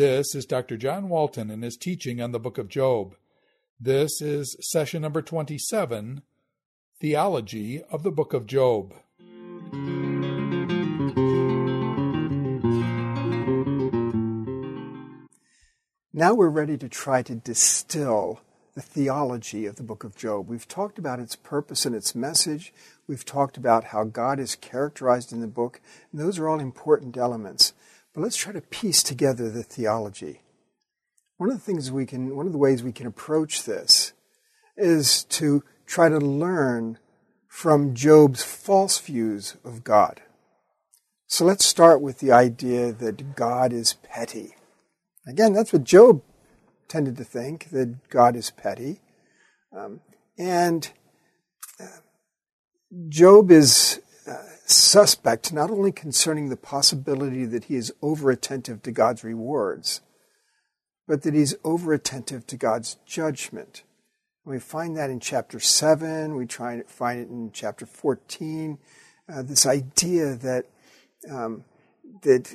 This is Dr. John Walton and his teaching on the book of Job. This is session number 27 Theology of the Book of Job. Now we're ready to try to distill the theology of the book of Job. We've talked about its purpose and its message. We've talked about how God is characterized in the book. And those are all important elements. But let's try to piece together the theology. One of the things we can, one of the ways we can approach this is to try to learn from Job's false views of God. So let's start with the idea that God is petty. Again, that's what Job tended to think, that God is petty. Um, and uh, Job is uh, suspect not only concerning the possibility that he is over attentive to God's rewards, but that he's over attentive to God's judgment. We find that in chapter 7, we try to find it in chapter 14. Uh, this idea that, um, that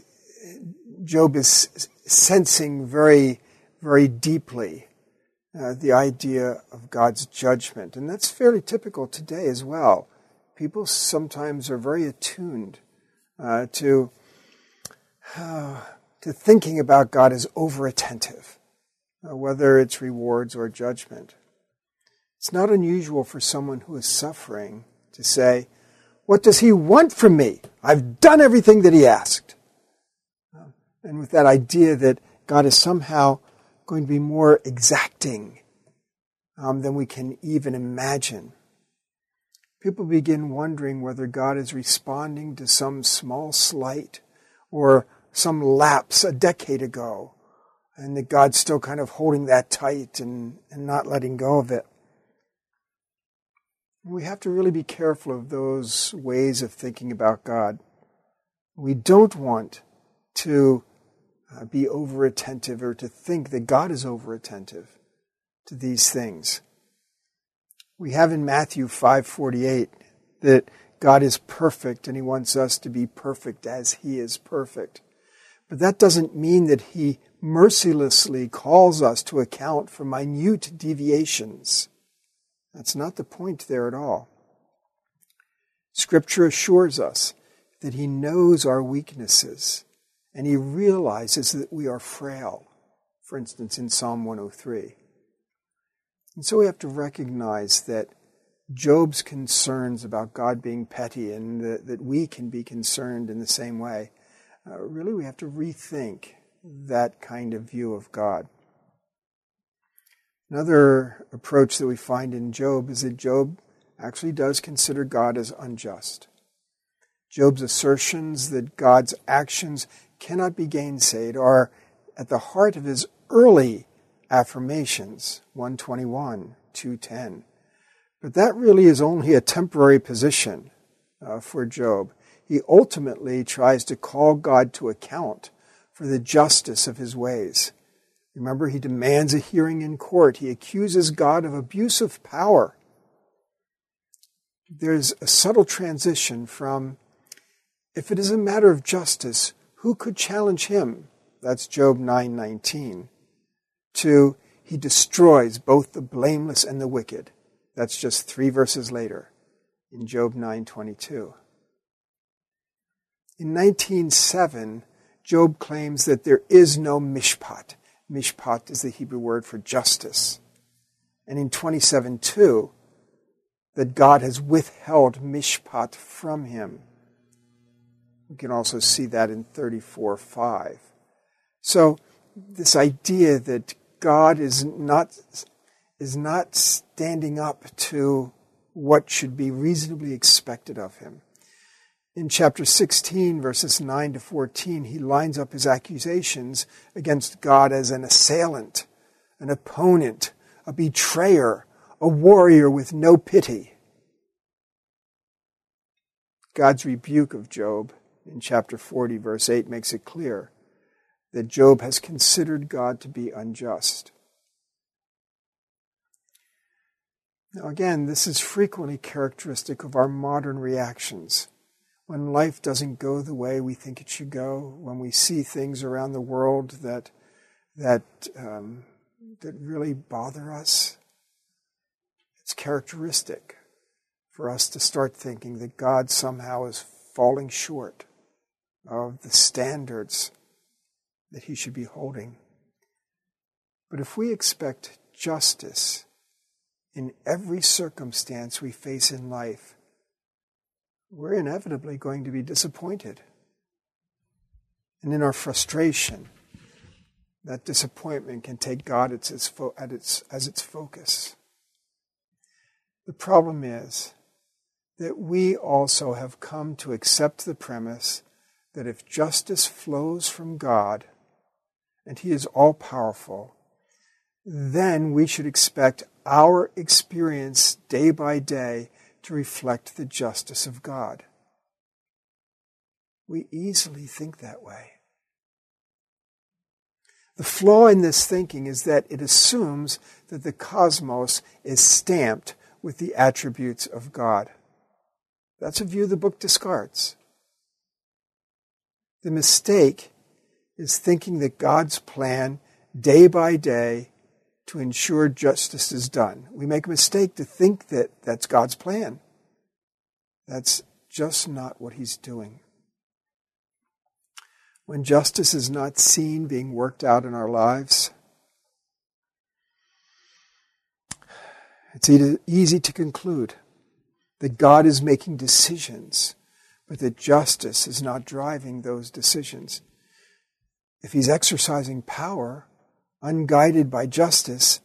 Job is sensing very, very deeply uh, the idea of God's judgment. And that's fairly typical today as well. People sometimes are very attuned uh, to, uh, to thinking about God as over attentive, uh, whether it's rewards or judgment. It's not unusual for someone who is suffering to say, What does he want from me? I've done everything that he asked. And with that idea that God is somehow going to be more exacting um, than we can even imagine. People begin wondering whether God is responding to some small slight or some lapse a decade ago, and that God's still kind of holding that tight and, and not letting go of it. We have to really be careful of those ways of thinking about God. We don't want to uh, be over attentive or to think that God is over attentive to these things. We have in Matthew 5:48 that God is perfect and he wants us to be perfect as he is perfect. But that doesn't mean that he mercilessly calls us to account for minute deviations. That's not the point there at all. Scripture assures us that He knows our weaknesses and He realizes that we are frail, for instance, in Psalm 103. And so we have to recognize that Job's concerns about God being petty and that, that we can be concerned in the same way, uh, really we have to rethink that kind of view of God. Another approach that we find in Job is that Job actually does consider God as unjust. Job's assertions that God's actions cannot be gainsaid are at the heart of his early affirmations 121 210 but that really is only a temporary position uh, for job he ultimately tries to call god to account for the justice of his ways Remember, he demands a hearing in court. He accuses God of abuse of power. There's a subtle transition from, if it is a matter of justice, who could challenge him? That's Job 9:19. To he destroys both the blameless and the wicked. That's just 3 verses later in Job 9:22. In 19:7, Job claims that there is no mishpat. Mishpat is the Hebrew word for justice. And in 27 2, that God has withheld mishpat from him. We can also see that in 34 5. So, this idea that God is not, is not standing up to what should be reasonably expected of him in chapter 16, verses 9 to 14, he lines up his accusations against God as an assailant, an opponent, a betrayer, a warrior with no pity. God's rebuke of Job in chapter 40, verse 8, makes it clear that Job has considered God to be unjust. Now, again, this is frequently characteristic of our modern reactions when life doesn't go the way we think it should go, when we see things around the world that that, um, that really bother us. It's characteristic for us to start thinking that God somehow is falling short of the standards that he should be holding. But if we expect justice in every circumstance we face in life, we're inevitably going to be disappointed. And in our frustration, that disappointment can take God as its, fo- its, as its focus. The problem is that we also have come to accept the premise that if justice flows from God and He is all powerful, then we should expect our experience day by day to reflect the justice of God. We easily think that way. The flaw in this thinking is that it assumes that the cosmos is stamped with the attributes of God. That's a view the book discards. The mistake is thinking that God's plan, day by day, to ensure justice is done. We make a mistake to think that that's God's plan. That's just not what He's doing. When justice is not seen being worked out in our lives, it's easy to conclude that God is making decisions, but that justice is not driving those decisions. If He's exercising power, unguided by justice,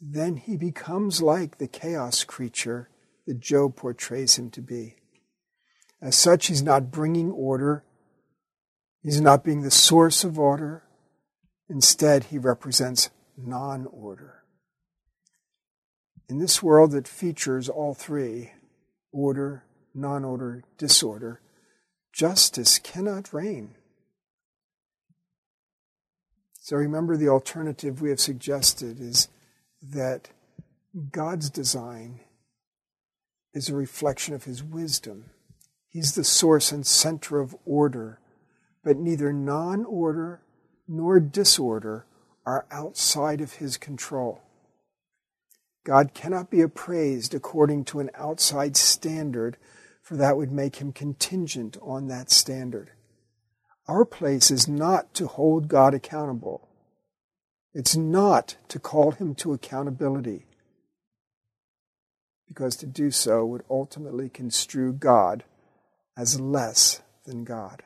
then he becomes like the chaos creature that Job portrays him to be. As such, he's not bringing order, he's not being the source of order. Instead, he represents non order. In this world that features all three order, non order, disorder justice cannot reign. So remember the alternative we have suggested is that God's design is a reflection of his wisdom. He's the source and center of order, but neither non order nor disorder are outside of his control. God cannot be appraised according to an outside standard, for that would make him contingent on that standard. Our place is not to hold God accountable. It's not to call him to accountability, because to do so would ultimately construe God as less than God.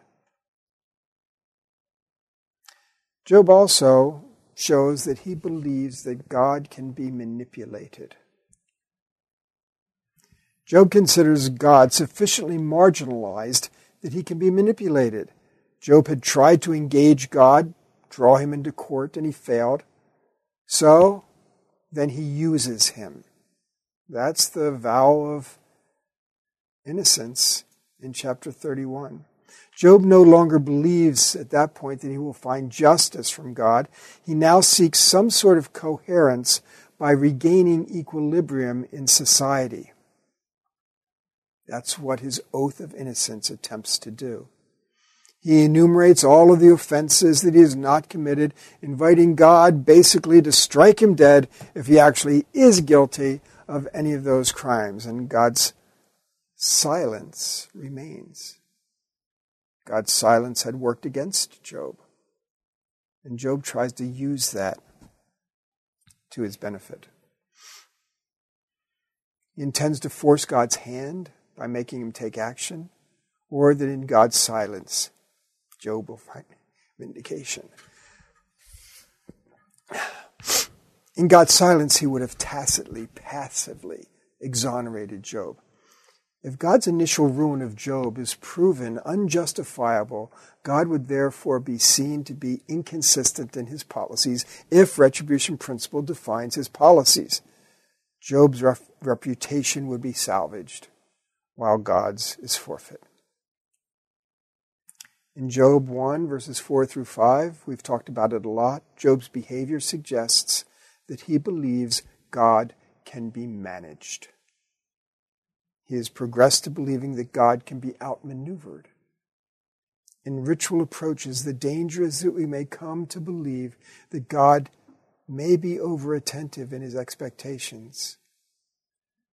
Job also shows that he believes that God can be manipulated. Job considers God sufficiently marginalized that he can be manipulated. Job had tried to engage God, draw him into court, and he failed. So then he uses him. That's the vow of innocence in chapter 31. Job no longer believes at that point that he will find justice from God. He now seeks some sort of coherence by regaining equilibrium in society. That's what his oath of innocence attempts to do. He enumerates all of the offenses that he has not committed, inviting God basically to strike him dead if he actually is guilty of any of those crimes. And God's silence remains. God's silence had worked against Job. And Job tries to use that to his benefit. He intends to force God's hand by making him take action, or that in God's silence Job will find vindication. In God's silence, he would have tacitly, passively exonerated Job. If God's initial ruin of Job is proven unjustifiable, God would therefore be seen to be inconsistent in his policies if retribution principle defines his policies. Job's rep- reputation would be salvaged, while God's is forfeit. In Job 1, verses 4 through 5, we've talked about it a lot. Job's behavior suggests that he believes God can be managed. He has progressed to believing that God can be outmaneuvered. in ritual approaches, the danger is that we may come to believe that God may be over attentive in his expectations.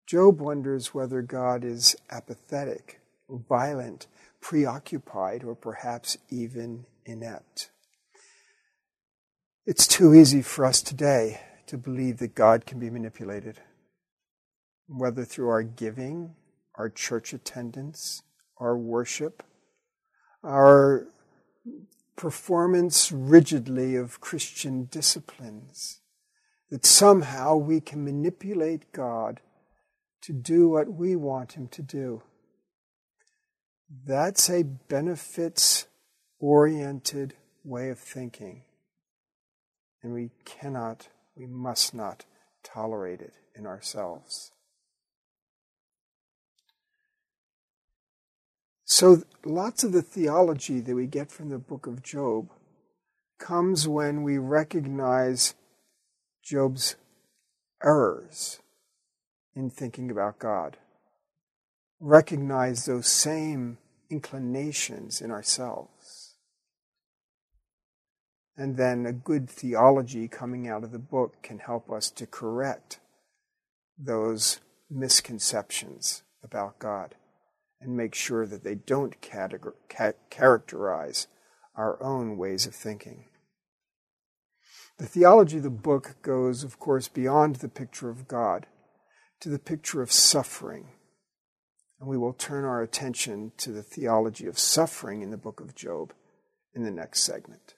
Job wonders whether God is apathetic, or violent, preoccupied, or perhaps even inept. It's too easy for us today to believe that God can be manipulated, whether through our giving, our church attendance, our worship, our performance rigidly of Christian disciplines, that somehow we can manipulate God to do what we want Him to do. That's a benefits oriented way of thinking. And we cannot, we must not tolerate it in ourselves. So, lots of the theology that we get from the book of Job comes when we recognize Job's errors in thinking about God. Recognize those same inclinations in ourselves. And then a good theology coming out of the book can help us to correct those misconceptions about God and make sure that they don't categor- ca- characterize our own ways of thinking. The theology of the book goes, of course, beyond the picture of God to the picture of suffering. And we will turn our attention to the theology of suffering in the book of Job in the next segment.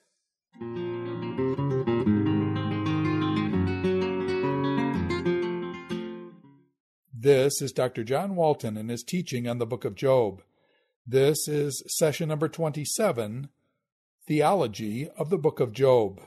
This is Dr. John Walton and his teaching on the book of Job. This is session number 27 Theology of the Book of Job.